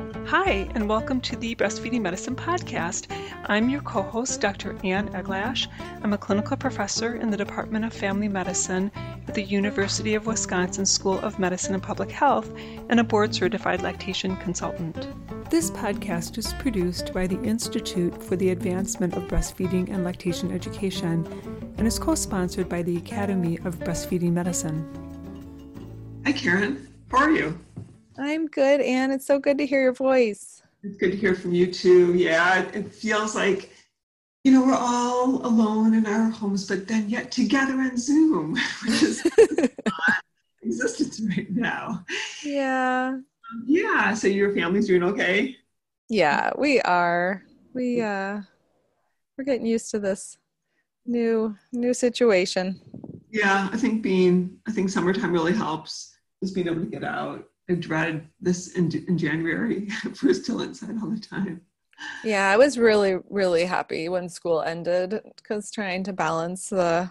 Hi, and welcome to the Breastfeeding Medicine Podcast. I'm your co host, Dr. Anne Eglash. I'm a clinical professor in the Department of Family Medicine at the University of Wisconsin School of Medicine and Public Health and a board certified lactation consultant. This podcast is produced by the Institute for the Advancement of Breastfeeding and Lactation Education and is co sponsored by the Academy of Breastfeeding Medicine. Hi, Karen. How are you? I'm good, Anne. It's so good to hear your voice. It's good to hear from you too. Yeah, it feels like, you know, we're all alone in our homes, but then yet together on Zoom, which is not existence right now. Yeah. Um, yeah. So your family's doing okay? Yeah, we are. We uh we're getting used to this new new situation. Yeah, I think being I think summertime really helps just being able to get out I dread this in, in January we're still inside all the time. Yeah, I was really, really happy when school ended because trying to balance the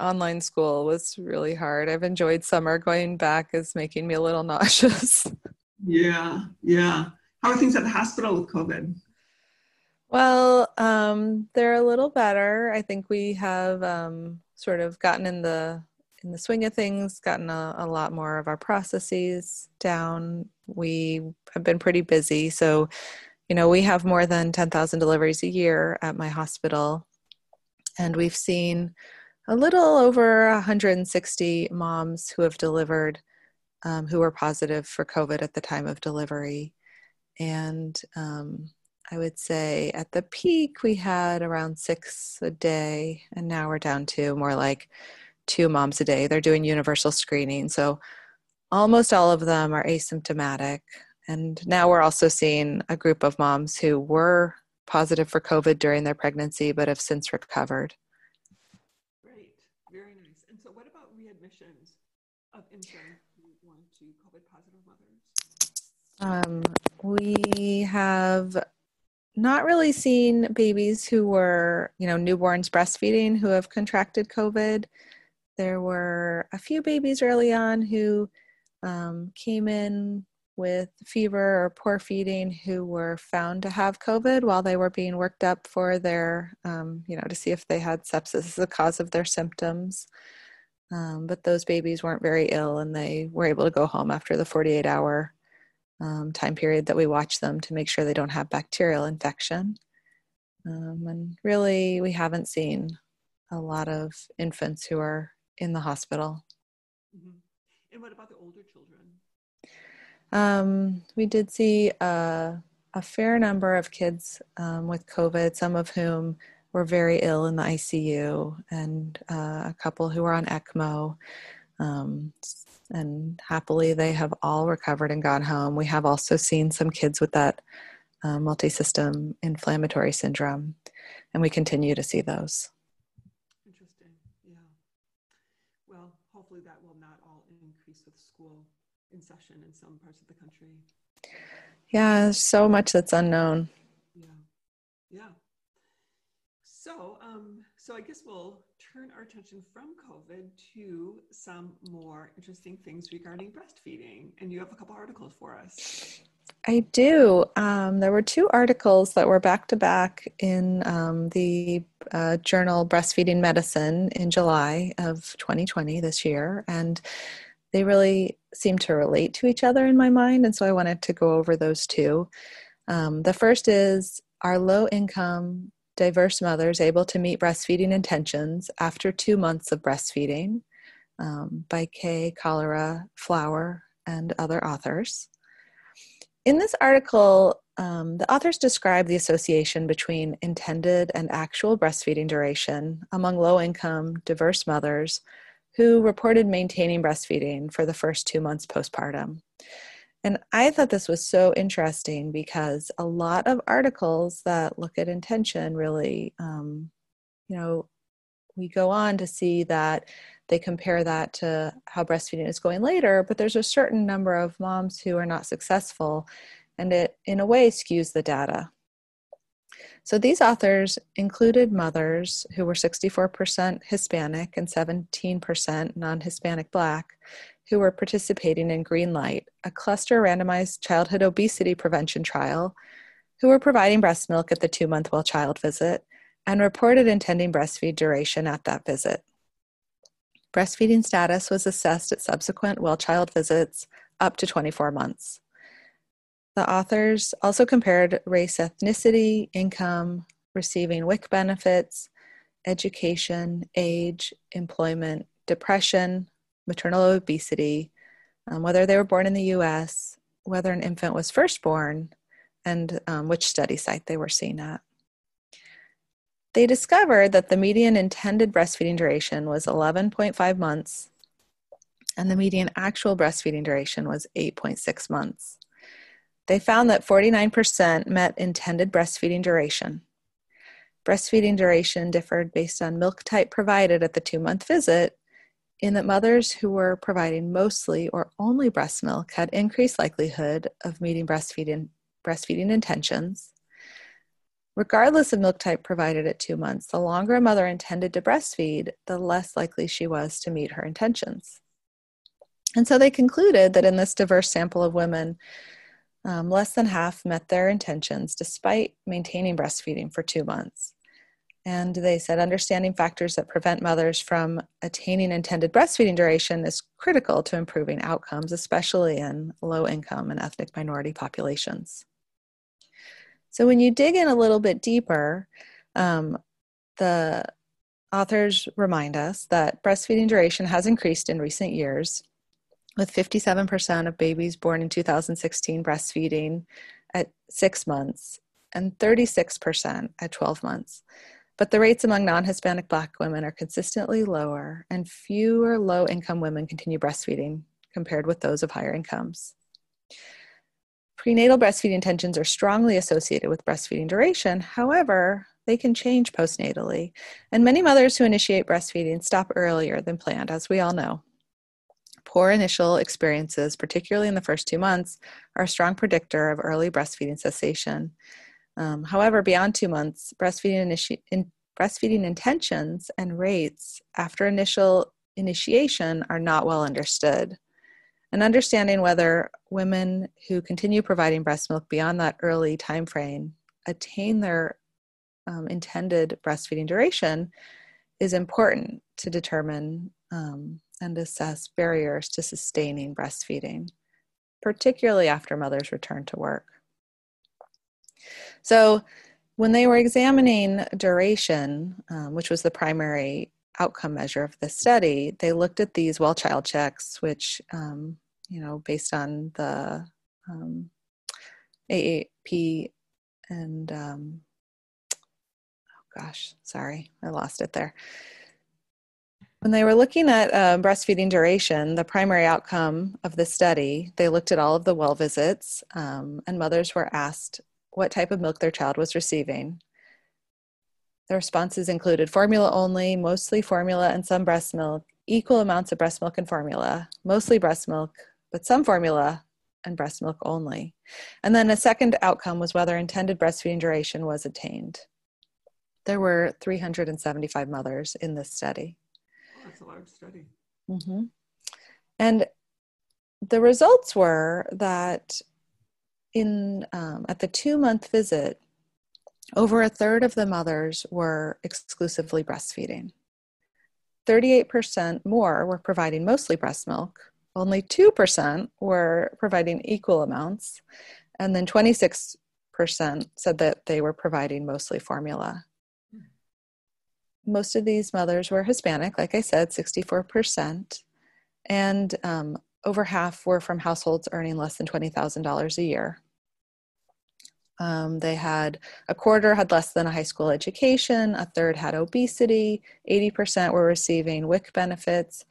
online school was really hard. I've enjoyed summer. Going back is making me a little nauseous. Yeah, yeah. How are things at the hospital with COVID? Well, um, they're a little better. I think we have um, sort of gotten in the in the swing of things, gotten a, a lot more of our processes down. We have been pretty busy. So, you know, we have more than 10,000 deliveries a year at my hospital. And we've seen a little over 160 moms who have delivered um, who were positive for COVID at the time of delivery. And um, I would say at the peak, we had around six a day, and now we're down to more like two moms a day. They're doing universal screening. So almost all of them are asymptomatic. And now we're also seeing a group of moms who were positive for COVID during their pregnancy but have since recovered. Great, very nice. And so, what about readmissions of infants one to COVID positive mothers? Um, we have not really seen babies who were, you know, newborns breastfeeding who have contracted COVID. There were a few babies early on who um, came in with fever or poor feeding who were found to have COVID while they were being worked up for their, um, you know, to see if they had sepsis as the cause of their symptoms. Um, but those babies weren't very ill and they were able to go home after the 48 hour um, time period that we watch them to make sure they don't have bacterial infection. Um, and really, we haven't seen a lot of infants who are in the hospital. Mm-hmm. And what about the older children? Um, we did see a, a, fair number of kids um, with COVID, some of whom were very ill in the ICU, and uh, a couple who were on ECMO. Um, and happily, they have all recovered and gone home. We have also seen some kids with that uh, multi-system inflammatory syndrome, and we continue to see those. hopefully that will not all increase with school in session in some parts of the country. Yeah, so much that's unknown. Yeah, yeah. So, um, so I guess we'll turn our attention from COVID to some more interesting things regarding breastfeeding. And you have a couple articles for us. I do. Um, there were two articles that were back to back in um, the uh, journal Breastfeeding Medicine in July of 2020 this year. And they really seem to relate to each other in my mind. And so I wanted to go over those two. Um, the first is Are low income, diverse mothers able to meet breastfeeding intentions after two months of breastfeeding? Um, by Kay Cholera Flower and other authors. In this article, um, the authors describe the association between intended and actual breastfeeding duration among low income, diverse mothers who reported maintaining breastfeeding for the first two months postpartum. And I thought this was so interesting because a lot of articles that look at intention really, um, you know, we go on to see that they compare that to how breastfeeding is going later, but there's a certain number of moms who are not successful, and it, in a way, skews the data. So these authors included mothers who were 64% Hispanic and 17% non Hispanic Black who were participating in Greenlight, a cluster randomized childhood obesity prevention trial, who were providing breast milk at the two month well child visit and reported intending breastfeed duration at that visit. Breastfeeding status was assessed at subsequent well child visits up to 24 months. The authors also compared race, ethnicity, income, receiving WIC benefits, education, age, employment, depression, maternal obesity, um, whether they were born in the US, whether an infant was first born, and um, which study site they were seen at. They discovered that the median intended breastfeeding duration was 11.5 months, and the median actual breastfeeding duration was 8.6 months. They found that 49% met intended breastfeeding duration. Breastfeeding duration differed based on milk type provided at the two month visit, in that mothers who were providing mostly or only breast milk had increased likelihood of meeting breastfeeding, breastfeeding intentions, Regardless of milk type provided at two months, the longer a mother intended to breastfeed, the less likely she was to meet her intentions. And so they concluded that in this diverse sample of women, um, less than half met their intentions despite maintaining breastfeeding for two months. And they said understanding factors that prevent mothers from attaining intended breastfeeding duration is critical to improving outcomes, especially in low income and ethnic minority populations. So when you dig in a little bit deeper, um, the authors remind us that breastfeeding duration has increased in recent years, with 57% of babies born in 2016 breastfeeding at six months and 36% at 12 months. But the rates among non Hispanic Black women are consistently lower, and fewer low income women continue breastfeeding compared with those of higher incomes. Prenatal breastfeeding intentions are strongly associated with breastfeeding duration. However, they can change postnatally, and many mothers who initiate breastfeeding stop earlier than planned, as we all know. Poor initial experiences, particularly in the first two months, are a strong predictor of early breastfeeding cessation. Um, however, beyond two months, breastfeeding, initi- in, breastfeeding intentions and rates after initial initiation are not well understood and understanding whether women who continue providing breast milk beyond that early time frame attain their um, intended breastfeeding duration is important to determine um, and assess barriers to sustaining breastfeeding, particularly after mothers return to work. So, when they were examining duration, um, which was the primary outcome measure of the study, they looked at these well child checks, which um, you know, based on the um, AAP and, um, oh gosh, sorry, I lost it there. When they were looking at uh, breastfeeding duration, the primary outcome of the study, they looked at all of the well visits, um, and mothers were asked what type of milk their child was receiving. The responses included formula only, mostly formula and some breast milk, equal amounts of breast milk and formula, mostly breast milk, but some formula and breast milk only. And then a second outcome was whether intended breastfeeding duration was attained. There were 375 mothers in this study. A large study. Mm-hmm. And the results were that in um, at the two month visit, over a third of the mothers were exclusively breastfeeding. 38% more were providing mostly breast milk, only 2% were providing equal amounts, and then 26% said that they were providing mostly formula. Most of these mothers were Hispanic, like I said, 64%, and um, over half were from households earning less than $20,000 a year. Um, they had a quarter had less than a high school education, a third had obesity, 80% were receiving WIC benefits,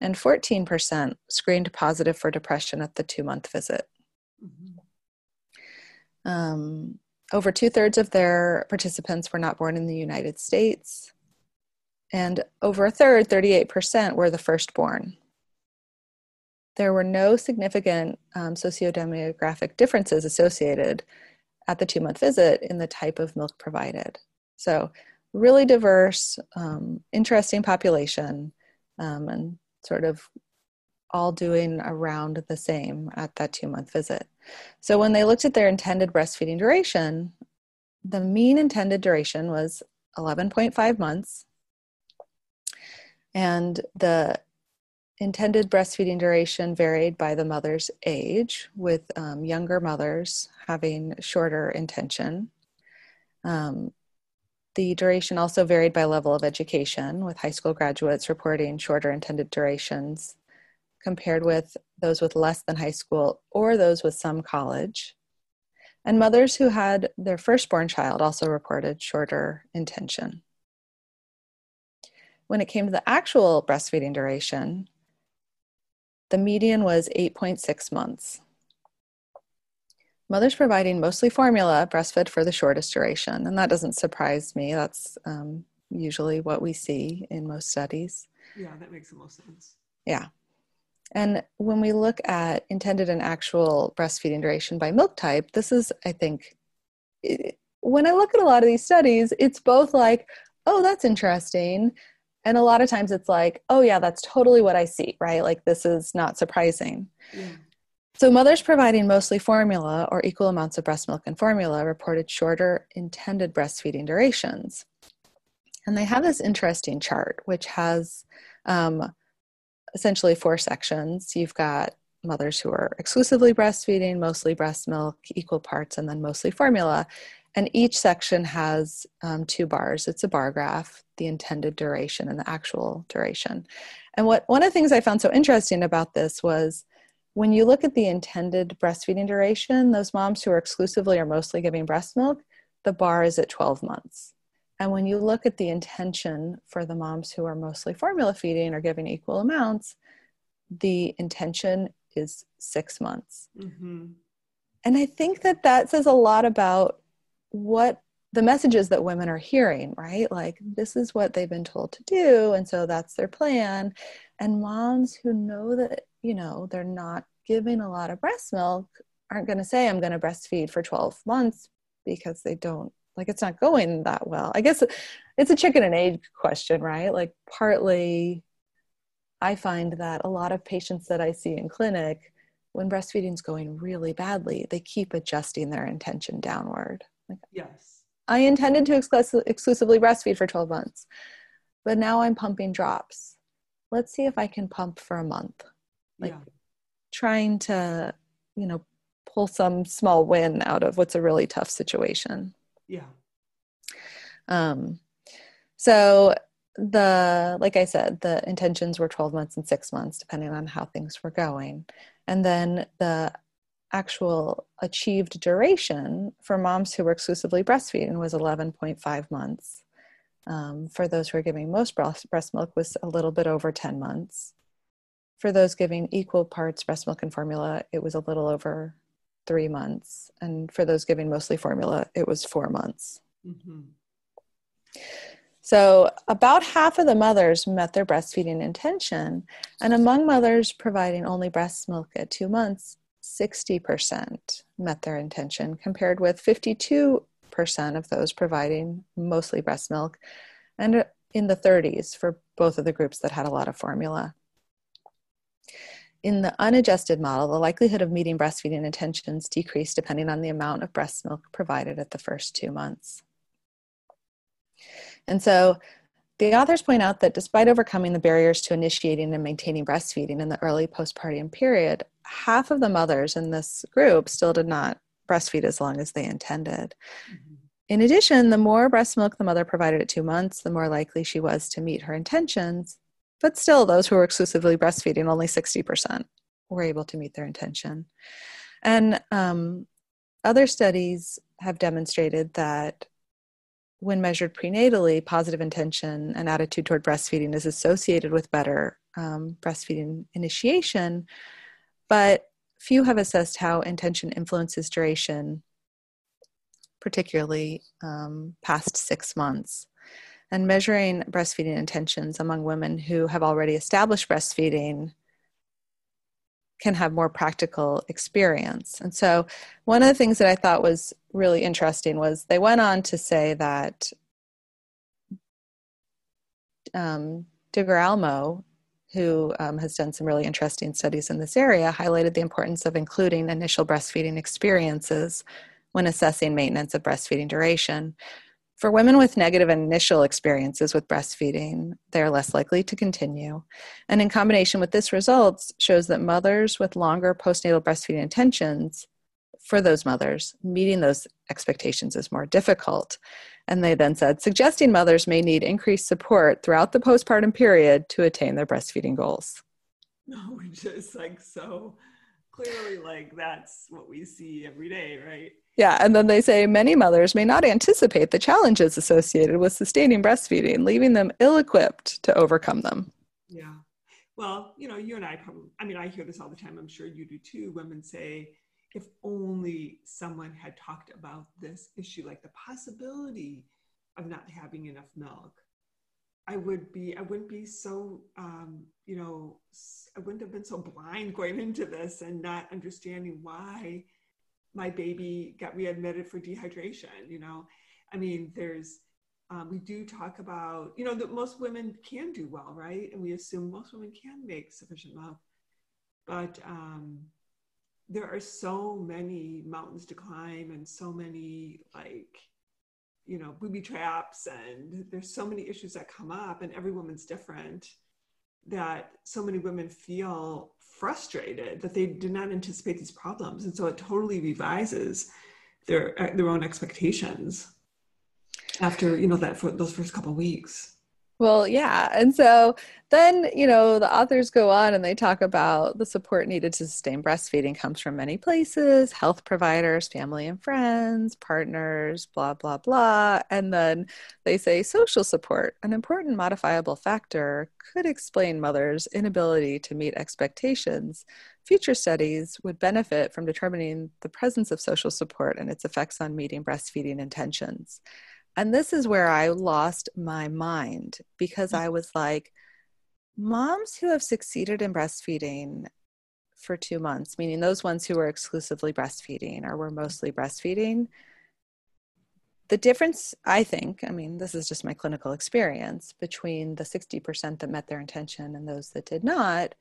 and 14% screened positive for depression at the two month visit. Mm-hmm. Um, over two thirds of their participants were not born in the United States, and over a third, 38%, were the firstborn. There were no significant um, sociodemographic differences associated at the two month visit in the type of milk provided. So, really diverse, um, interesting population, um, and sort of all doing around the same at that two month visit. So when they looked at their intended breastfeeding duration, the mean intended duration was 11.5 months. And the intended breastfeeding duration varied by the mother's age, with um, younger mothers having shorter intention. Um, the duration also varied by level of education, with high school graduates reporting shorter intended durations compared with those with less than high school or those with some college. And mothers who had their firstborn child also reported shorter intention. When it came to the actual breastfeeding duration, the median was 8.6 months. Mothers providing mostly formula breastfed for the shortest duration, and that doesn't surprise me. That's um, usually what we see in most studies. Yeah, that makes the most sense. Yeah. And when we look at intended and actual breastfeeding duration by milk type, this is, I think, it, when I look at a lot of these studies, it's both like, oh, that's interesting. And a lot of times it's like, oh, yeah, that's totally what I see, right? Like, this is not surprising. Yeah. So, mothers providing mostly formula or equal amounts of breast milk and formula reported shorter intended breastfeeding durations. And they have this interesting chart, which has um, essentially four sections. You've got mothers who are exclusively breastfeeding, mostly breast milk, equal parts, and then mostly formula. And each section has um, two bars. It's a bar graph, the intended duration and the actual duration. And what one of the things I found so interesting about this was when you look at the intended breastfeeding duration, those moms who are exclusively or mostly giving breast milk, the bar is at 12 months. And when you look at the intention for the moms who are mostly formula feeding or giving equal amounts, the intention is six months. Mm-hmm. And I think that that says a lot about what the messages that women are hearing, right? Like, this is what they've been told to do. And so that's their plan. And moms who know that, you know, they're not giving a lot of breast milk aren't going to say, I'm going to breastfeed for 12 months because they don't like it's not going that well i guess it's a chicken and egg question right like partly i find that a lot of patients that i see in clinic when breastfeeding's going really badly they keep adjusting their intention downward like yes i intended to exclus- exclusively breastfeed for 12 months but now i'm pumping drops let's see if i can pump for a month like yeah. trying to you know pull some small win out of what's a really tough situation yeah. Um, so the like I said, the intentions were 12 months and six months, depending on how things were going. And then the actual achieved duration for moms who were exclusively breastfeeding was 11.5 months. Um, for those who are giving most breast, breast milk was a little bit over 10 months. For those giving equal parts breast milk and formula, it was a little over three months. And for those giving mostly formula, it was four months. Mm-hmm. So, about half of the mothers met their breastfeeding intention. And among mothers providing only breast milk at two months, 60% met their intention, compared with 52% of those providing mostly breast milk, and uh, in the 30s for both of the groups that had a lot of formula. In the unadjusted model, the likelihood of meeting breastfeeding intentions decreased depending on the amount of breast milk provided at the first two months. And so the authors point out that despite overcoming the barriers to initiating and maintaining breastfeeding in the early postpartum period, half of the mothers in this group still did not breastfeed as long as they intended. Mm-hmm. In addition, the more breast milk the mother provided at two months, the more likely she was to meet her intentions but still, those who were exclusively breastfeeding, only 60% were able to meet their intention. And um, other studies have demonstrated that when measured prenatally, positive intention and attitude toward breastfeeding is associated with better um, breastfeeding initiation, but few have assessed how intention influences duration, particularly um, past six months and measuring breastfeeding intentions among women who have already established breastfeeding can have more practical experience. And so, one of the things that I thought was really interesting was they went on to say that um, Almo, who um, has done some really interesting studies in this area, highlighted the importance of including initial breastfeeding experiences when assessing maintenance of breastfeeding duration. For women with negative initial experiences with breastfeeding, they are less likely to continue. And in combination with this results shows that mothers with longer postnatal breastfeeding intentions for those mothers, meeting those expectations is more difficult. And they then said, suggesting mothers may need increased support throughout the postpartum period to attain their breastfeeding goals. No, which is like so clearly like that's what we see every day, right? Yeah, and then they say many mothers may not anticipate the challenges associated with sustaining breastfeeding, leaving them ill equipped to overcome them. Yeah. Well, you know, you and I probably, I mean, I hear this all the time. I'm sure you do too. Women say, if only someone had talked about this issue, like the possibility of not having enough milk, I would be, I wouldn't be so, um, you know, I wouldn't have been so blind going into this and not understanding why my baby got readmitted for dehydration. You know, I mean, there's, um, we do talk about, you know, that most women can do well, right? And we assume most women can make sufficient milk. But um, there are so many mountains to climb and so many, like, you know, booby traps, and there's so many issues that come up, and every woman's different that so many women feel frustrated that they did not anticipate these problems. And so it totally revises their uh, their own expectations after you know that for those first couple weeks well, yeah. And so then, you know, the authors go on and they talk about the support needed to sustain breastfeeding comes from many places health providers, family and friends, partners, blah, blah, blah. And then they say social support, an important modifiable factor, could explain mothers' inability to meet expectations. Future studies would benefit from determining the presence of social support and its effects on meeting breastfeeding intentions. And this is where I lost my mind because mm. I was like, moms who have succeeded in breastfeeding for two months, meaning those ones who were exclusively breastfeeding or were mostly breastfeeding, the difference, I think, I mean, this is just my clinical experience between the 60% that met their intention and those that did not,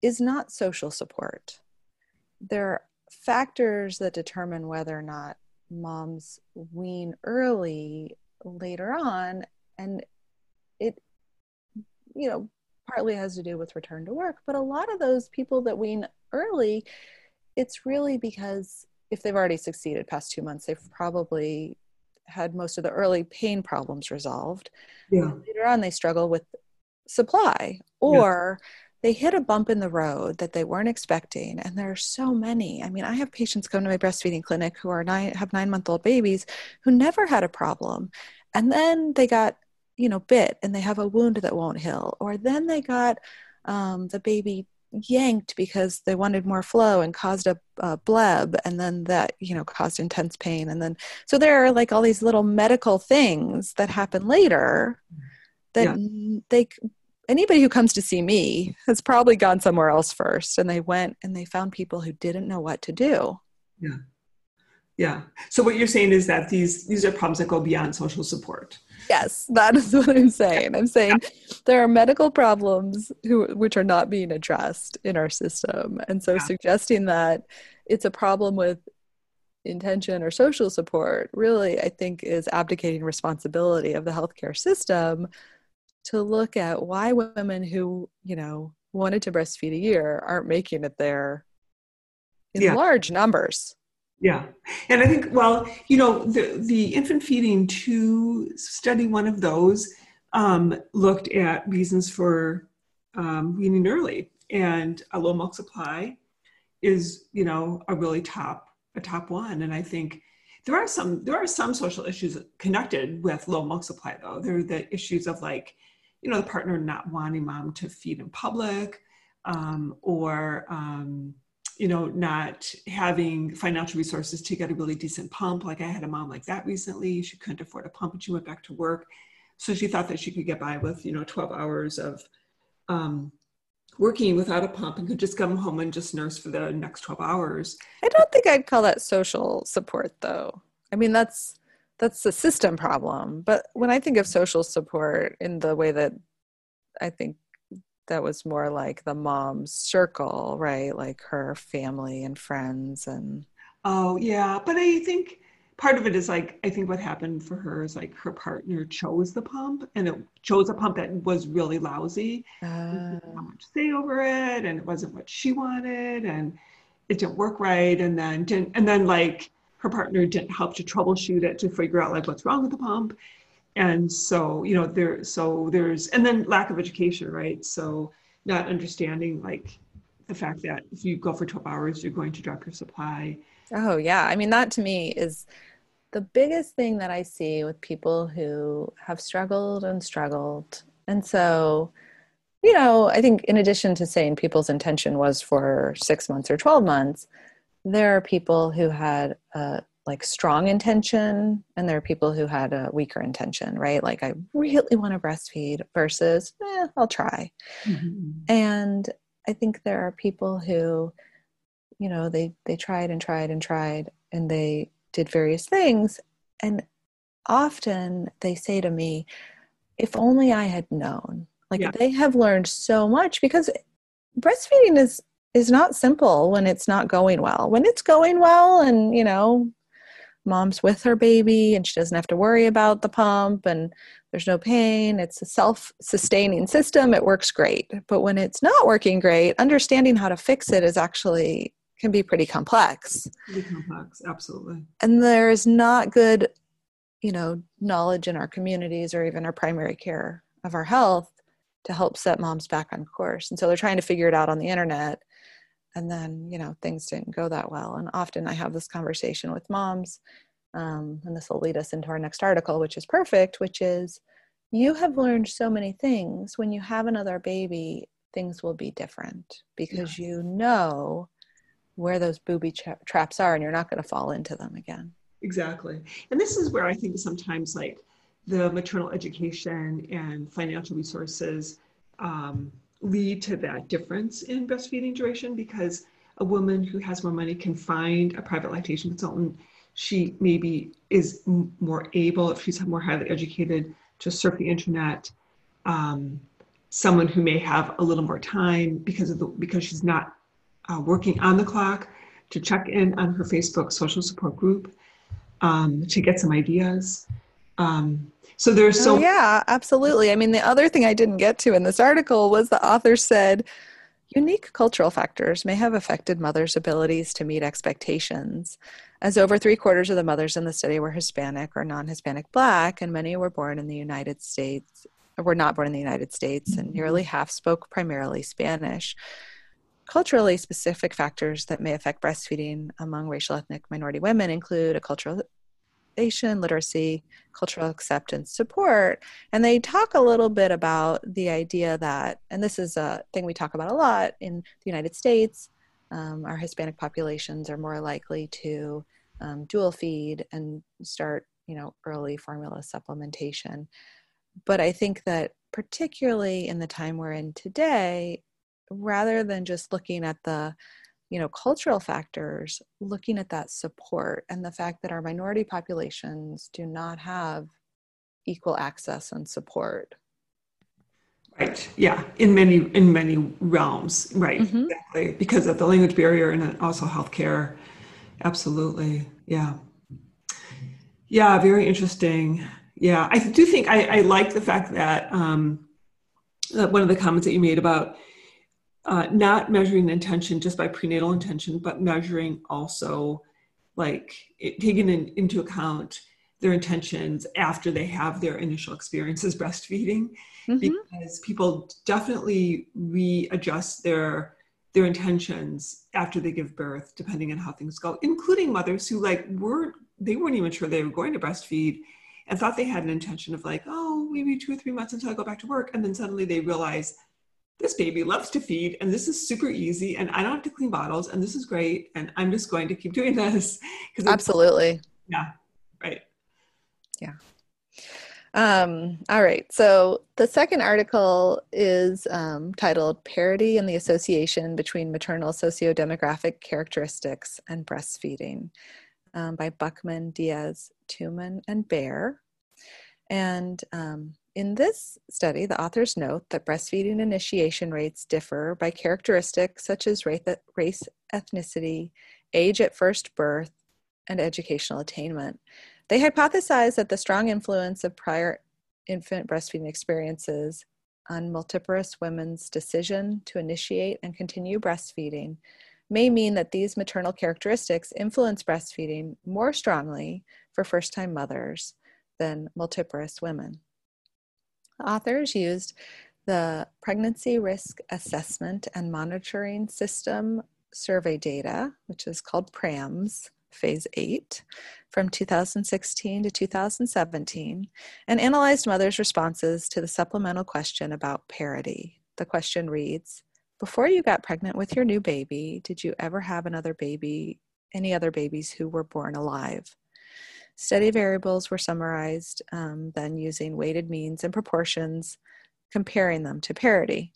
is not social support. There are factors that determine whether or not moms wean early later on and it you know partly has to do with return to work but a lot of those people that wean early it's really because if they've already succeeded past two months they've probably had most of the early pain problems resolved yeah. later on they struggle with supply or yeah they hit a bump in the road that they weren't expecting and there are so many i mean i have patients come to my breastfeeding clinic who are nine have nine month old babies who never had a problem and then they got you know bit and they have a wound that won't heal or then they got um, the baby yanked because they wanted more flow and caused a, a bleb and then that you know caused intense pain and then so there are like all these little medical things that happen later that yeah. they anybody who comes to see me has probably gone somewhere else first and they went and they found people who didn't know what to do. Yeah. Yeah. So what you're saying is that these these are problems that go beyond social support. Yes that is what i'm saying. I'm saying yeah. there are medical problems who which are not being addressed in our system. And so yeah. suggesting that it's a problem with intention or social support really i think is abdicating responsibility of the healthcare system to look at why women who, you know, wanted to breastfeed a year aren't making it there in yeah. large numbers. Yeah. And I think, well, you know, the, the infant feeding two study, one of those um, looked at reasons for um, weaning early and a low milk supply is, you know, a really top, a top one. And I think there are some, there are some social issues connected with low milk supply though. There are the issues of like, you know, the partner not wanting mom to feed in public um, or, um, you know, not having financial resources to get a really decent pump. Like I had a mom like that recently. She couldn't afford a pump and she went back to work. So she thought that she could get by with, you know, 12 hours of um, working without a pump and could just come home and just nurse for the next 12 hours. I don't think I'd call that social support though. I mean, that's that's a system problem. But when I think of social support in the way that I think that was more like the mom's circle, right? Like her family and friends and Oh, yeah. But I think part of it is like I think what happened for her is like her partner chose the pump and it chose a pump that was really lousy. Uh, how much say over it and it wasn't what she wanted and it didn't work right and then didn't and then like her partner didn't help to troubleshoot it to figure out like what's wrong with the pump. And so you know there so there's and then lack of education right? So not understanding like the fact that if you go for 12 hours you're going to drop your supply. Oh yeah. I mean that to me is the biggest thing that I see with people who have struggled and struggled. And so, you know, I think in addition to saying people's intention was for six months or 12 months, there are people who had a like strong intention and there are people who had a weaker intention, right? Like, I really want to breastfeed versus, eh, I'll try. Mm-hmm. And I think there are people who, you know, they, they tried and tried and tried and they did various things. And often they say to me, if only I had known. Like yeah. they have learned so much because breastfeeding is is not simple when it's not going well. When it's going well and, you know, mom's with her baby and she doesn't have to worry about the pump and there's no pain, it's a self-sustaining system, it works great. But when it's not working great, understanding how to fix it is actually can be pretty complex. Pretty complex, absolutely. And there's not good, you know, knowledge in our communities or even our primary care of our health to help set moms back on course. And so they're trying to figure it out on the internet. And then, you know, things didn't go that well. And often I have this conversation with moms, um, and this will lead us into our next article, which is perfect, which is you have learned so many things. When you have another baby, things will be different because yeah. you know where those booby tra- traps are and you're not going to fall into them again exactly and this is where i think sometimes like the maternal education and financial resources um, lead to that difference in breastfeeding duration because a woman who has more money can find a private lactation consultant she maybe is more able if she's more highly educated to surf the internet um, someone who may have a little more time because of the because she's not uh, working on the clock to check in on her Facebook social support group um, to get some ideas. Um, so there's so oh, yeah, absolutely. I mean, the other thing I didn't get to in this article was the author said unique cultural factors may have affected mothers' abilities to meet expectations. As over three quarters of the mothers in the study were Hispanic or non Hispanic Black, and many were born in the United States, were not born in the United States, and nearly half spoke primarily Spanish culturally specific factors that may affect breastfeeding among racial ethnic minority women include acculturation, literacy, cultural acceptance, support. And they talk a little bit about the idea that, and this is a thing we talk about a lot in the United States, um, our Hispanic populations are more likely to um, dual feed and start, you know, early formula supplementation. But I think that particularly in the time we're in today, rather than just looking at the you know cultural factors looking at that support and the fact that our minority populations do not have equal access and support right yeah in many in many realms right mm-hmm. exactly because of the language barrier and also healthcare absolutely yeah yeah very interesting yeah i do think i, I like the fact that um that one of the comments that you made about uh, not measuring intention just by prenatal intention, but measuring also like it, taking in, into account their intentions after they have their initial experiences breastfeeding, mm-hmm. because people definitely readjust their their intentions after they give birth, depending on how things go, including mothers who like weren't they weren't even sure they were going to breastfeed and thought they had an intention of like, oh, maybe two or three months until I go back to work. And then suddenly they realize this baby loves to feed and this is super easy and I don't have to clean bottles and this is great and I'm just going to keep doing this. Because absolutely. Yeah right. Yeah. Um, all right so the second article is um, titled parity and the association between maternal socio-demographic characteristics and breastfeeding um, by buckman diaz tumin and bear and um, in this study, the authors note that breastfeeding initiation rates differ by characteristics such as race, ethnicity, age at first birth, and educational attainment. They hypothesize that the strong influence of prior infant breastfeeding experiences on multiparous women's decision to initiate and continue breastfeeding may mean that these maternal characteristics influence breastfeeding more strongly for first time mothers than multiparous women. Authors used the Pregnancy Risk Assessment and Monitoring System survey data, which is called PRAMS, phase 8, from 2016 to 2017, and analyzed mothers' responses to the supplemental question about parity. The question reads Before you got pregnant with your new baby, did you ever have another baby, any other babies who were born alive? Study variables were summarized um, then using weighted means and proportions, comparing them to parity.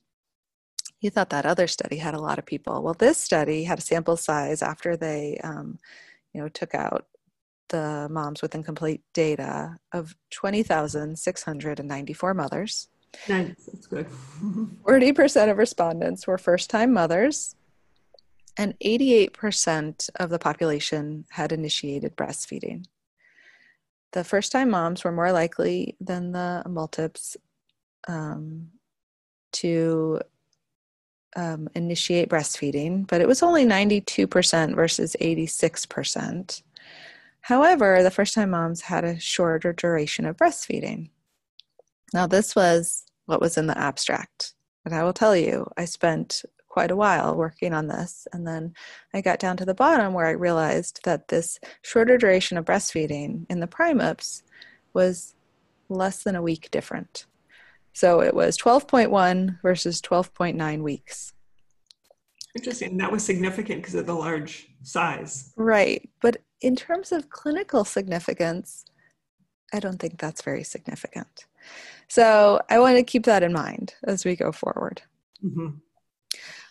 You thought that other study had a lot of people. Well, this study had a sample size after they, um, you know, took out the moms with incomplete data of 20,694 mothers. Nice, that's good. 40% of respondents were first time mothers, and 88% of the population had initiated breastfeeding the first time moms were more likely than the multips um, to um, initiate breastfeeding, but it was only 92% versus 86%. However, the first time moms had a shorter duration of breastfeeding. Now, this was what was in the abstract. And I will tell you, I spent quite a while working on this. And then I got down to the bottom where I realized that this shorter duration of breastfeeding in the primips was less than a week different. So it was 12.1 versus 12.9 weeks. Interesting. That was significant because of the large size. Right. But in terms of clinical significance, I don't think that's very significant. So I want to keep that in mind as we go forward. Mm-hmm.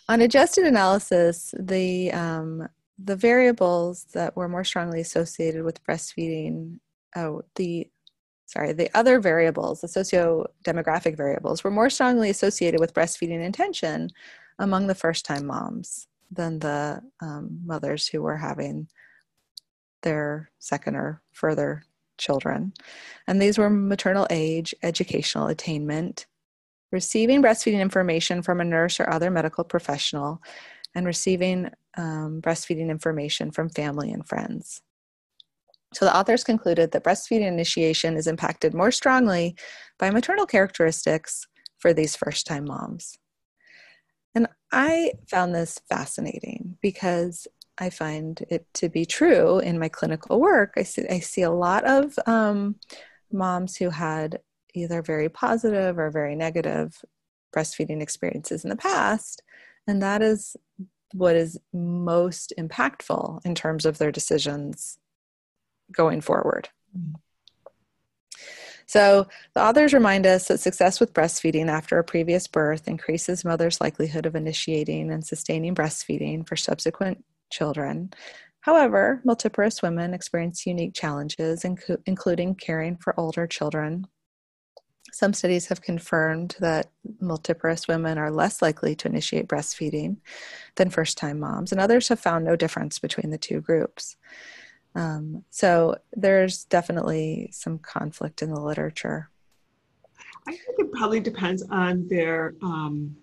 On adjusted analysis, the um, the variables that were more strongly associated with breastfeeding, oh, the sorry, the other variables, the socio-demographic variables, were more strongly associated with breastfeeding intention among the first-time moms than the um, mothers who were having their second or further children. And these were maternal age, educational attainment, receiving breastfeeding information from a nurse or other medical professional, and receiving um, breastfeeding information from family and friends. So the authors concluded that breastfeeding initiation is impacted more strongly by maternal characteristics for these first time moms. And I found this fascinating because I find it to be true in my clinical work. I see, I see a lot of um, moms who had either very positive or very negative breastfeeding experiences in the past. And that is what is most impactful in terms of their decisions going forward. Mm-hmm. So, the authors remind us that success with breastfeeding after a previous birth increases mothers' likelihood of initiating and sustaining breastfeeding for subsequent children. However, multiparous women experience unique challenges, including caring for older children, some studies have confirmed that multiparous women are less likely to initiate breastfeeding than first time moms, and others have found no difference between the two groups. Um, so there's definitely some conflict in the literature. I think it probably depends on their um,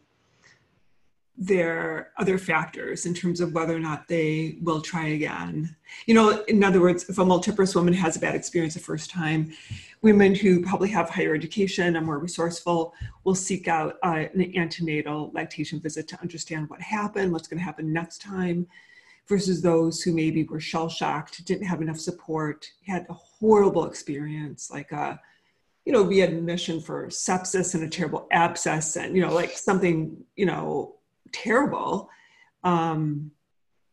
their other factors in terms of whether or not they will try again. You know, in other words, if a multiparous woman has a bad experience the first time, women who probably have higher education and more resourceful will seek out uh, an antenatal lactation visit to understand what happened, what's going to happen next time, versus those who maybe were shell shocked, didn't have enough support, had a horrible experience, like a uh, you know, readmission for sepsis and a terrible abscess and, you know, like something, you know, terrible. Um,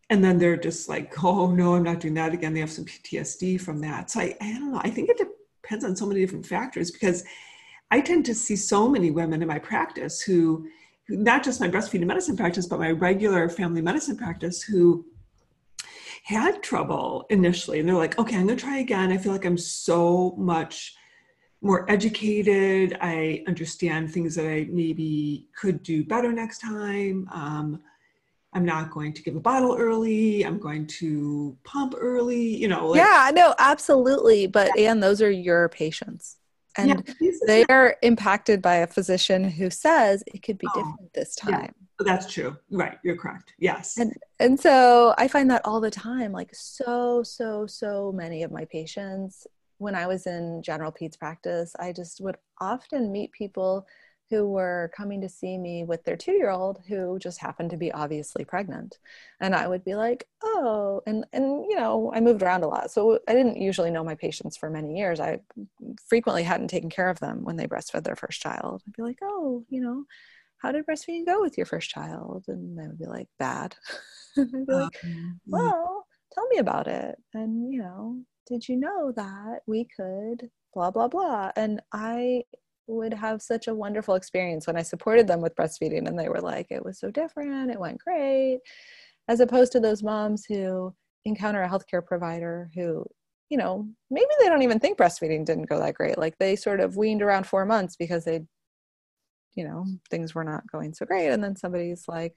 and then they're just like, oh no, I'm not doing that again. They have some PTSD from that. So I, I don't know. I think it depends on so many different factors because I tend to see so many women in my practice who, not just my breastfeeding medicine practice, but my regular family medicine practice who had trouble initially. And they're like, okay, I'm going to try again. I feel like I'm so much more educated. I understand things that I maybe could do better next time. Um, I'm not going to give a bottle early. I'm going to pump early, you know. Like, yeah, no, absolutely. But, yeah. and those are your patients. And yeah, they are impacted by a physician who says it could be oh, different this time. Yeah, that's true. Right. You're correct. Yes. And, and so I find that all the time, like so, so, so many of my patients, when I was in general peds practice, I just would often meet people who were coming to see me with their two year old who just happened to be obviously pregnant. And I would be like, oh, and, and, you know, I moved around a lot. So I didn't usually know my patients for many years. I frequently hadn't taken care of them when they breastfed their first child. I'd be like, oh, you know, how did breastfeeding go with your first child? And they would be like, bad. I'd be like, um, well, tell me about it. And, you know, did you know that we could blah, blah, blah. And I would have such a wonderful experience when I supported them with breastfeeding and they were like, it was so different, it went great, as opposed to those moms who encounter a healthcare provider who, you know, maybe they don't even think breastfeeding didn't go that great. Like they sort of weaned around four months because they, you know, things were not going so great. And then somebody's like,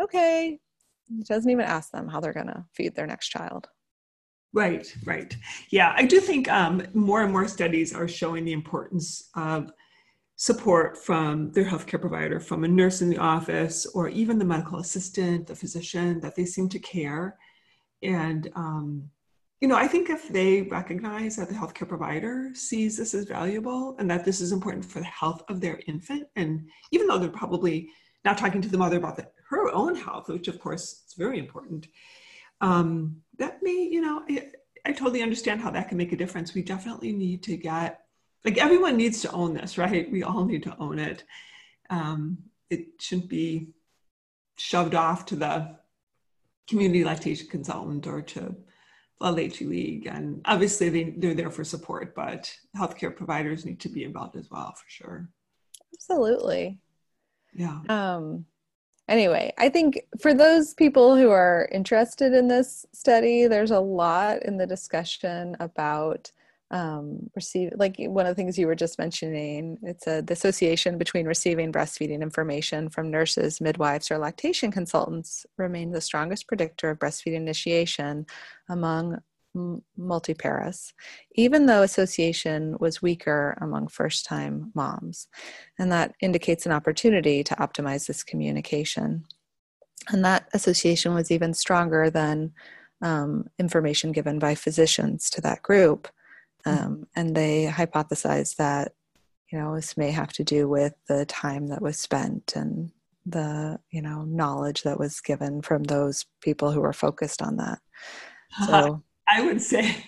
okay, doesn't even ask them how they're going to feed their next child. Right, right. Yeah, I do think um, more and more studies are showing the importance of support from their healthcare provider, from a nurse in the office, or even the medical assistant, the physician, that they seem to care. And, um, you know, I think if they recognize that the healthcare provider sees this as valuable and that this is important for the health of their infant, and even though they're probably not talking to the mother about the, her own health, which of course is very important, um, that may, you know, I, I totally understand how that can make a difference. We definitely need to get, like, everyone needs to own this, right? We all need to own it. Um, it shouldn't be shoved off to the community lactation consultant or to the La Leche League. And obviously, they, they're there for support, but healthcare providers need to be involved as well, for sure. Absolutely. Yeah. Um, anyway, I think for those people who are interested in this study, there's a lot in the discussion about um, receive like one of the things you were just mentioning it's a the association between receiving breastfeeding information from nurses midwives or lactation consultants remain the strongest predictor of breastfeeding initiation among multiparous, even though association was weaker among first time moms. And that indicates an opportunity to optimize this communication. And that association was even stronger than um, information given by physicians to that group. Mm-hmm. Um, and they hypothesized that, you know, this may have to do with the time that was spent and the, you know, knowledge that was given from those people who were focused on that. So I would say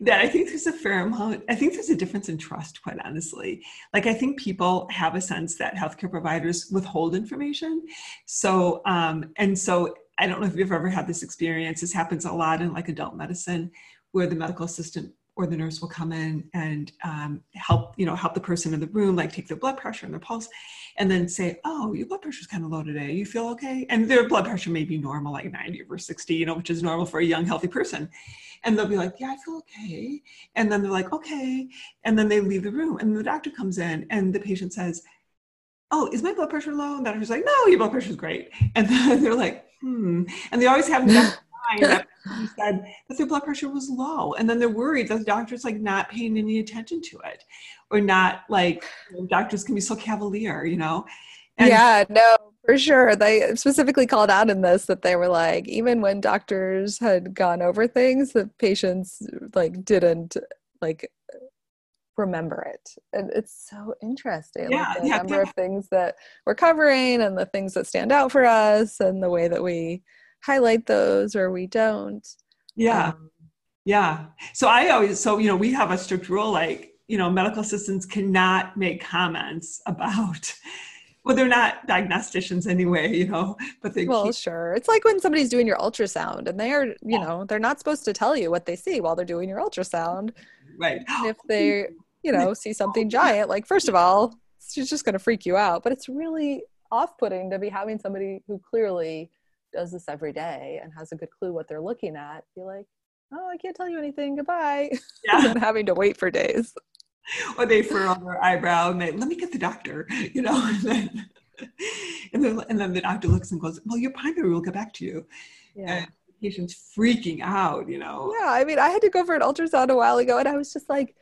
that I think there's a fair amount, I think there's a difference in trust, quite honestly. Like, I think people have a sense that healthcare providers withhold information. So, um, and so I don't know if you've ever had this experience. This happens a lot in like adult medicine where the medical assistant or the nurse will come in and um, help you know help the person in the room like take their blood pressure and their pulse and then say oh your blood pressure is kind of low today. You feel okay? And their blood pressure may be normal like 90 over 60 you know which is normal for a young healthy person. And they'll be like yeah i feel okay. And then they're like okay. And then they leave the room and the doctor comes in and the patient says oh is my blood pressure low? And the doctor's like no your blood pressure is great. And then they're like hmm. And they always have that said that their blood pressure was low. And then they're worried that the doctor's like not paying any attention to it or not like you know, doctors can be so cavalier you know? And yeah no for sure. They specifically called out in this that they were like even when doctors had gone over things the patients like didn't like remember it. And it's so interesting yeah, like the yeah, number yeah. of things that we're covering and the things that stand out for us and the way that we highlight those or we don't. Yeah. Um, yeah. So i always so you know we have a strict rule like you know medical assistants cannot make comments about well they're not diagnosticians anyway you know but they well keep- sure. It's like when somebody's doing your ultrasound and they're you yeah. know they're not supposed to tell you what they see while they're doing your ultrasound. Right. If they you know see something giant like first of all she's just going to freak you out. But it's really off-putting to be having somebody who clearly does this every day and has a good clue what they're looking at, be like, oh, I can't tell you anything. Goodbye. Yeah. and having to wait for days. or they furrow their eyebrow and they let me get the doctor, you know, and then, and then and then the doctor looks and goes, well, your primary will get back to you. Yeah. And the patient's freaking out, you know. Yeah, I mean, I had to go for an ultrasound a while ago, and I was just like,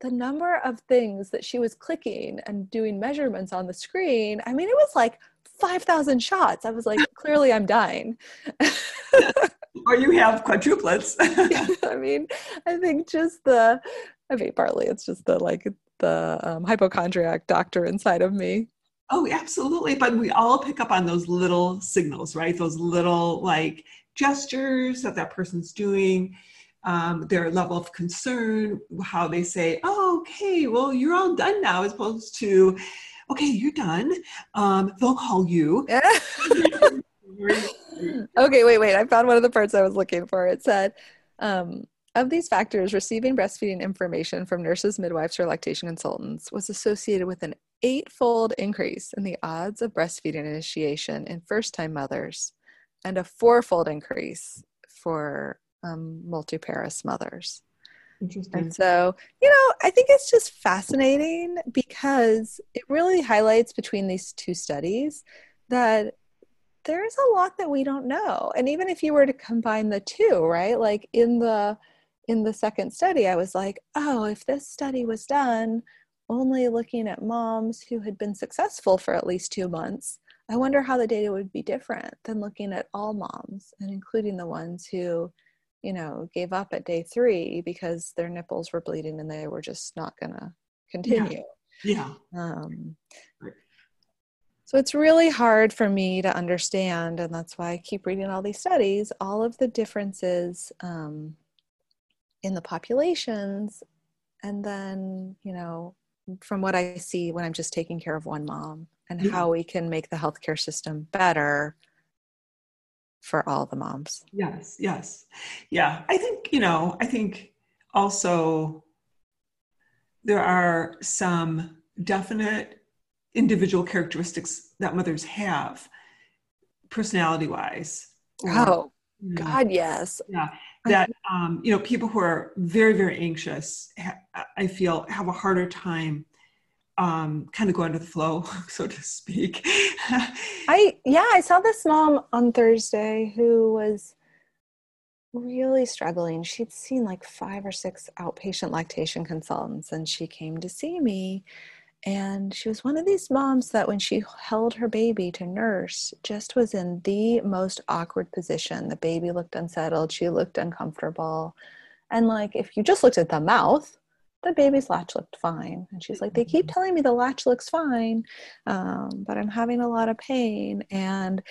the number of things that she was clicking and doing measurements on the screen. I mean, it was like 5,000 shots. I was like, clearly I'm dying. or you have quadruplets. I mean, I think just the, I mean, partly it's just the like the um, hypochondriac doctor inside of me. Oh, absolutely. But we all pick up on those little signals, right? Those little like gestures that that person's doing, um, their level of concern, how they say, oh, okay, well, you're all done now, as opposed to, okay, you're done. Um, they'll call you. okay, wait, wait. I found one of the parts I was looking for. It said, um, of these factors, receiving breastfeeding information from nurses, midwives, or lactation consultants was associated with an eightfold increase in the odds of breastfeeding initiation in first time mothers and a fourfold increase for um, multiparous mothers. Interesting. And so, you know, I think it's just fascinating because it really highlights between these two studies that there's a lot that we don't know. And even if you were to combine the two, right? Like in the in the second study, I was like, oh, if this study was done only looking at moms who had been successful for at least two months, I wonder how the data would be different than looking at all moms and including the ones who, you know, gave up at day three because their nipples were bleeding and they were just not going to continue. Yeah. yeah. Um, so it's really hard for me to understand, and that's why I keep reading all these studies, all of the differences um, in the populations and then you know from what i see when i'm just taking care of one mom and yeah. how we can make the healthcare system better for all the moms. Yes yes. Yeah i think you know i think also there are some definite individual characteristics that mothers have personality wise oh god yes. Yeah that um, you know people who are very very anxious i feel have a harder time um, kind of going to the flow so to speak i yeah i saw this mom on thursday who was really struggling she'd seen like five or six outpatient lactation consultants and she came to see me and she was one of these moms that when she held her baby to nurse, just was in the most awkward position. The baby looked unsettled, she looked uncomfortable. And like, if you just looked at the mouth, the baby's latch looked fine. And she's like, they keep mm-hmm. telling me the latch looks fine, um, but I'm having a lot of pain. And,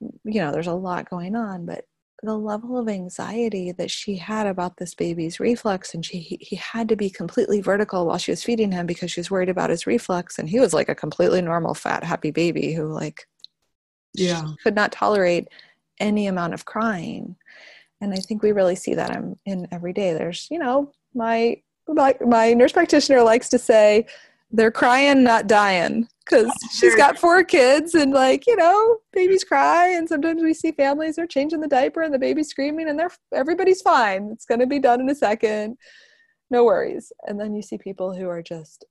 you know, there's a lot going on, but the level of anxiety that she had about this baby's reflux and she he had to be completely vertical while she was feeding him because she was worried about his reflux and he was like a completely normal fat happy baby who like yeah could not tolerate any amount of crying and i think we really see that in, in every day there's you know my my, my nurse practitioner likes to say they're crying not dying because she's got four kids and like you know babies cry and sometimes we see families are changing the diaper and the baby's screaming and they're everybody's fine. It's going to be done in a second. No worries. And then you see people who are just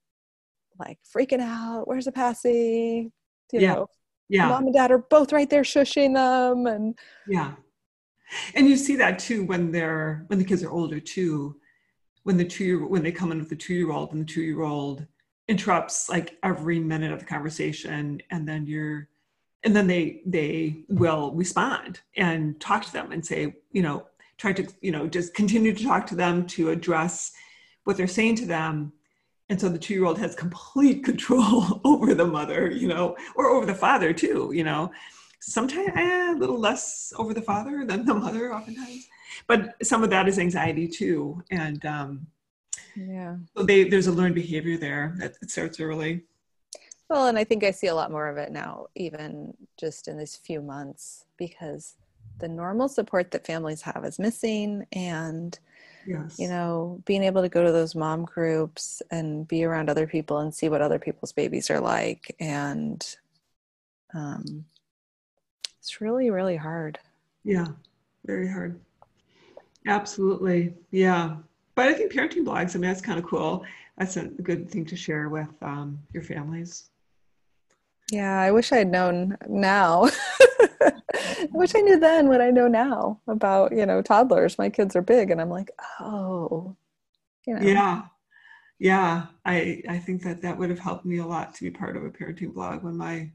like freaking out. Where's the passy? You yeah. know yeah. Mom and dad are both right there shushing them and yeah. And you see that too when they're when the kids are older too when the two when they come in with the two year old and the two year old interrupts like every minute of the conversation and then you're and then they they will respond and talk to them and say you know try to you know just continue to talk to them to address what they're saying to them. And so the two year old has complete control over the mother you know or over the father too you know. Sometimes eh, a little less over the father than the mother oftentimes but some of that is anxiety too and um, yeah. So they there's a learned behavior there that starts early. Well, and I think I see a lot more of it now, even just in these few months, because the normal support that families have is missing and yes. you know being able to go to those mom groups and be around other people and see what other people's babies are like and um, it's really really hard yeah very hard absolutely yeah but I think parenting blogs, I mean, that's kind of cool. That's a good thing to share with um, your families. Yeah, I wish I had known now. I wish I knew then what I know now about, you know, toddlers. My kids are big and I'm like, oh, you know. Yeah. Yeah. I, I think that that would have helped me a lot to be part of a parenting blog when my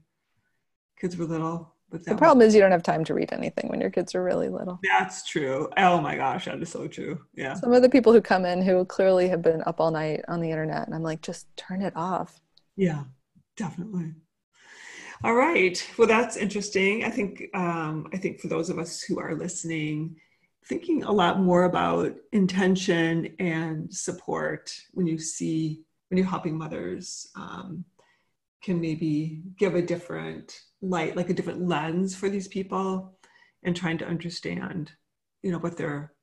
kids were little. The problem is you don't have time to read anything when your kids are really little. That's true. Oh my gosh, that is so true. Yeah. Some of the people who come in who clearly have been up all night on the internet, and I'm like, just turn it off. Yeah, definitely. All right. Well, that's interesting. I think um, I think for those of us who are listening, thinking a lot more about intention and support when you see when you're helping mothers um, can maybe give a different light, like a different lens for these people, and trying to understand, you know, what their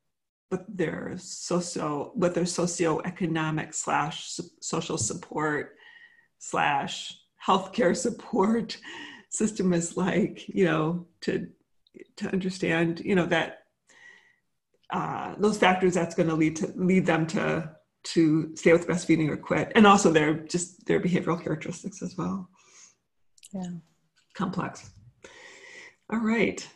what their socio what their socioeconomic slash social support slash healthcare support system is like, you know, to to understand, you know, that uh, those factors that's going to lead to lead them to to stay with breastfeeding or quit, and also their just their behavioral characteristics as well. Yeah, complex. All right.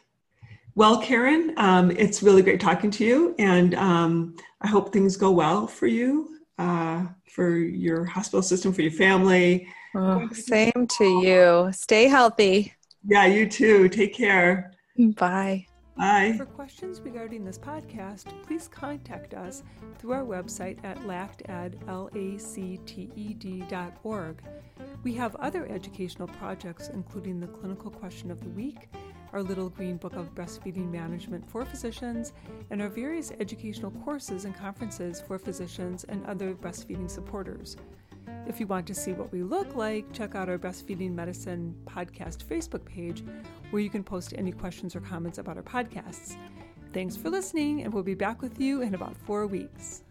Well, Karen, um, it's really great talking to you, and um, I hope things go well for you, uh, for your hospital system, for your family, Oh, same to you. Stay healthy. Yeah, you too. Take care. Bye. For questions regarding this podcast, please contact us through our website at lacted.org. We have other educational projects, including the Clinical Question of the Week, our Little Green Book of Breastfeeding Management for Physicians, and our various educational courses and conferences for physicians and other breastfeeding supporters. If you want to see what we look like, check out our Breastfeeding Medicine podcast Facebook page, where you can post any questions or comments about our podcasts. Thanks for listening, and we'll be back with you in about four weeks.